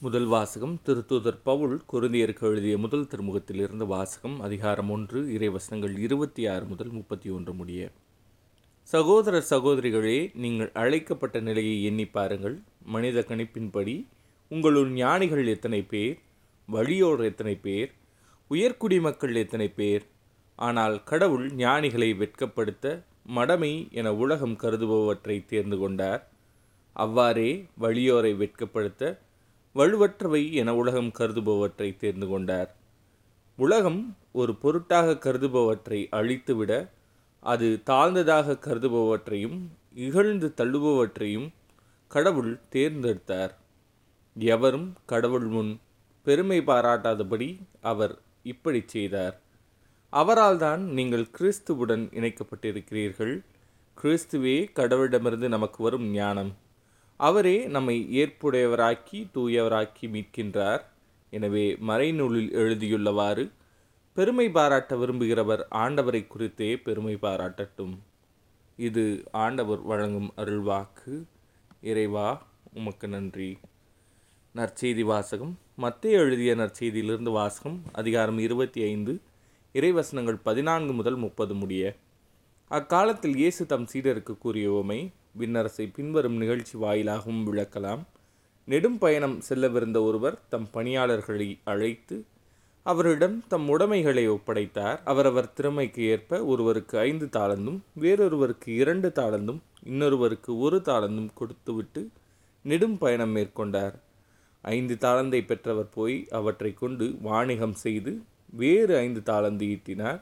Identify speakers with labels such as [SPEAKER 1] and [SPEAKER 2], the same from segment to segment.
[SPEAKER 1] முதல் வாசகம் திருத்தூதர் பவுல் குருந்தியருக்கு எழுதிய முதல் திருமுகத்தில் இருந்த வாசகம் அதிகாரம் ஒன்று இறைவசனங்கள் இருபத்தி ஆறு முதல் முப்பத்தி ஒன்று முடிய. சகோதர சகோதரிகளே நீங்கள் அழைக்கப்பட்ட நிலையை எண்ணி பாருங்கள். மனித கணிப்பின்படி உங்களுள் ஞானிகள் எத்தனை பேர்? வழியோர் எத்தனை பேர்? உயர்குடி மக்கள் எத்தனை பேர்? ஆனால் கடவுள் ஞானிகளை வெட்கப்படுத்த மடமை என உலகம் கருதுபவற்றை தேர்ந்து கொண்டார். அவ்வாறே வழியோரை வெட்கப்படுத்த வலுவற்றவை என உலகம் கருதுபவற்றை தேர்ந்து கொண்டார். உலகம் ஒரு பொருட்டாக கருதுபவற்றை அழித்துவிட அது தாழ்ந்ததாக கருதுபவற்றையும் இகழ்ந்து தள்ளுபவற்றையும் கடவுள் தேர்ந்தெடுத்தார். எவரும் கடவுள் முன் பெருமை பாராட்டாதபடி அவர் இப்படி செய்தார். அவரால் தான் நீங்கள் கிறிஸ்துவுடன் இணைக்கப்பட்டிருக்கிறீர்கள். கிறிஸ்துவே கடவுளிடமிருந்து நமக்கு வரும் ஞானம். அவரே நம்மை ஏற்புடையவராக்கி தூயவராக்கி மீட்கின்றார். எனவே மறைநூலில் எழுதியுள்ளவாறு பெருமை பாராட்ட விரும்புகிறவர் ஆண்டவரை குறித்தே பெருமை பாராட்டட்டும். இது ஆண்டவர் வழங்கும் அருள்வாக்கு. இறைவா உமக்கு நன்றி. நற்செய்தி வாசகம். மத்திய எழுதிய நற்செய்தியிலிருந்து வாசகம் அதிகாரம் இருபத்தி ஐந்து இறைவசனங்கள் பதினான்கு முதல் முப்பது முடிய. அக்காலத்தில் இயேசு தம் சீடருக்கு கூறிய விண்ணரசை பின்வரும் நிகழ்ச்சி வாயிலாகவும் விளக்கலாம். நெடும் பயணம் செல்லவிருந்த ஒருவர் தம் பணியாளர்களை அழைத்து அவரிடம் தம் உடைமைகளை ஒப்படைத்தார். அவரவர் திறமைக்கு ஏற்ப ஒருவருக்கு ஐந்து தாளந்தும் வேறொருவருக்கு இரண்டு தாளந்தும் இன்னொருவருக்கு ஒரு தாளந்தும் கொடுத்துவிட்டு நெடும் பயணம் மேற்கொண்டார். ஐந்து தாளந்தை பெற்றவர் போய் அவற்றை கொண்டு வாணிகம் செய்து வேறு ஐந்து தாளந்து ஈட்டினார்.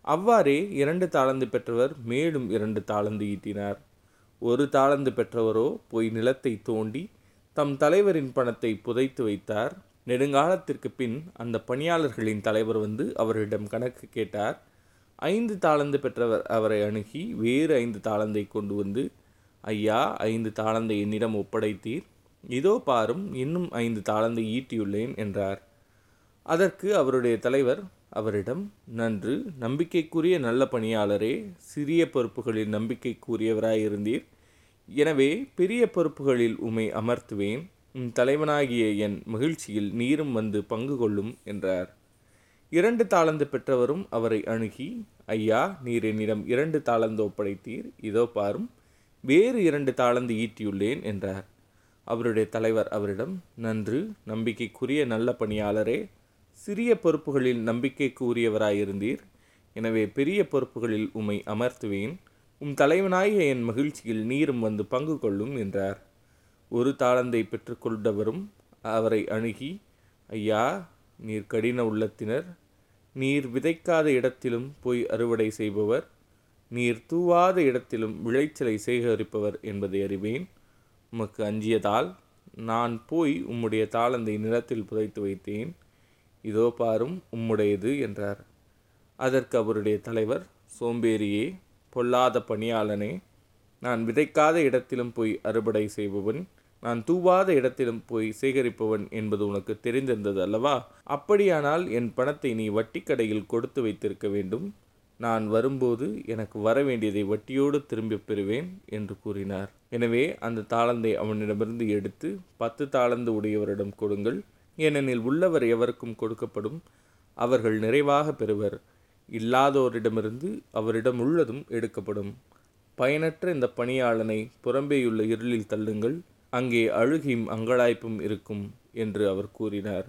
[SPEAKER 1] அவ்வாறே இரண்டு தாளந்து பெற்றவர் மேலும் இரண்டு தாளந்து ஈட்டினார். ஒரு தாளந்து பெற்றவரோ போய் நிலத்தை தோண்டி தம் தலைவரின் பணத்தை புதைத்து வைத்தார். நெடுங்காலத்திற்கு பின் அந்த பணியாளர்களின் தலைவர் வந்து அவரிடம் கணக்கு கேட்டார். ஐந்து தாளந்து பெற்றவர் அவரை அணுகி வேறு ஐந்து தாளந்தை கொண்டு வந்து ஐயா ஐந்து தாளந்தை என்னிடம் ஒப்படைத்தீர். இதோ பாரும் இன்னும் ஐந்து தாளந்தை ஈட்டியுள்ளேன் என்றார். அதற்கு அவருடைய தலைவர் அவரிடம் நன்று நம்பிக்கைக்குரிய நல்ல பணியாளரே சிறிய பொறுப்புகளில் நம்பிக்கைக்குரியவராயிருந்தீர். எனவே பெரிய பொறுப்புகளில் உம்மை அமர்த்துவேன். உம் தலைவனாகிய என் மகிழ்ச்சியில் நீரும் வந்து பங்கு கொள்ளும் என்றார். இரண்டு தாளந்து பெற்றவரும் அவரை அணுகி ஐயா நீர் என்னிடம் இரண்டு தாளந்து ஒப்படைத்தீர் இதோ பாரும் வேறு இரண்டு தாளந்து ஈட்டியுள்ளேன் என்றார். அவருடைய தலைவர் அவரிடம் நன்று நம்பிக்கைக்குரிய நல்ல பணியாளரே சிறிய பொறுப்புகளில் நம்பிக்கைக்கு உரியவராயிருந்தீர் எனவே பெரிய பொறுப்புகளில் உம்மை அமர்த்துவேன். உம் தலைவனாகிய என் மகிழ்ச்சியில் நீரும் வந்து பங்கு கொள்ளும் என்றார். ஒரு தாளந்தை பெற்றுக்கொண்டவரும் அவரை அணுகி ஐயா நீர் கடின உள்ளத்தினர் நீர் விதைக்காத இடத்திலும் போய் அறுவடை செய்பவர் நீர் தூவாத இடத்திலும் விளைச்சலை சேகரிப்பவர் என்பதை அறிவேன். உமக்கு அஞ்சியதால் நான் போய் உம்முடைய தாளந்தை நிலத்தில் புதைத்து வைத்தேன். இதோ பாரும் உம்முடையது என்றார். அதற்கு அவருடைய தலைவர் சோம்பேறியே பொல்லாத பணியாளனே நான் விதைக்காத இடத்திலும் போய் அறுவடை செய்பவன் நான் தூவாத இடத்திலும் போய் சேகரிப்பவன் என்பது உனக்கு தெரிந்திருந்தது அல்லவா? அப்படியானால் என் பணத்தை நீ வட்டிக்கடையில் கொடுத்து வைத்திருக்க வேண்டும். நான் வரும்போது எனக்கு வர வேண்டியதை வட்டியோடு திரும்பி பெறுவேன் என்று கூறினார். எனவே அந்த தாளந்தை அவனிடமிருந்து எடுத்து பத்து தாளந்து உடையவரிடம் கொடுங்கள். ஏனெனில் உள்ளவர் எவருக்கும் கொடுக்கப்படும் அவர்கள் நிறைவாக பெறுவர். இல்லாதோரிடமிருந்து அவரிடம் உள்ளதும் எடுக்கப்படும். பயனற்ற இந்த பணியாளனை புறம்பேயுள்ள இருளில் தள்ளுங்கள் அங்கே அழுகியும் அங்கலாய்ப்பும் இருக்கும் என்று அவர் கூறினார்.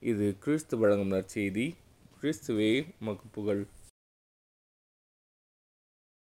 [SPEAKER 1] இது கிறிஸ்து வழங்கும் நற்செய்தி. கிறிஸ்துவே உமக்கு புகழ்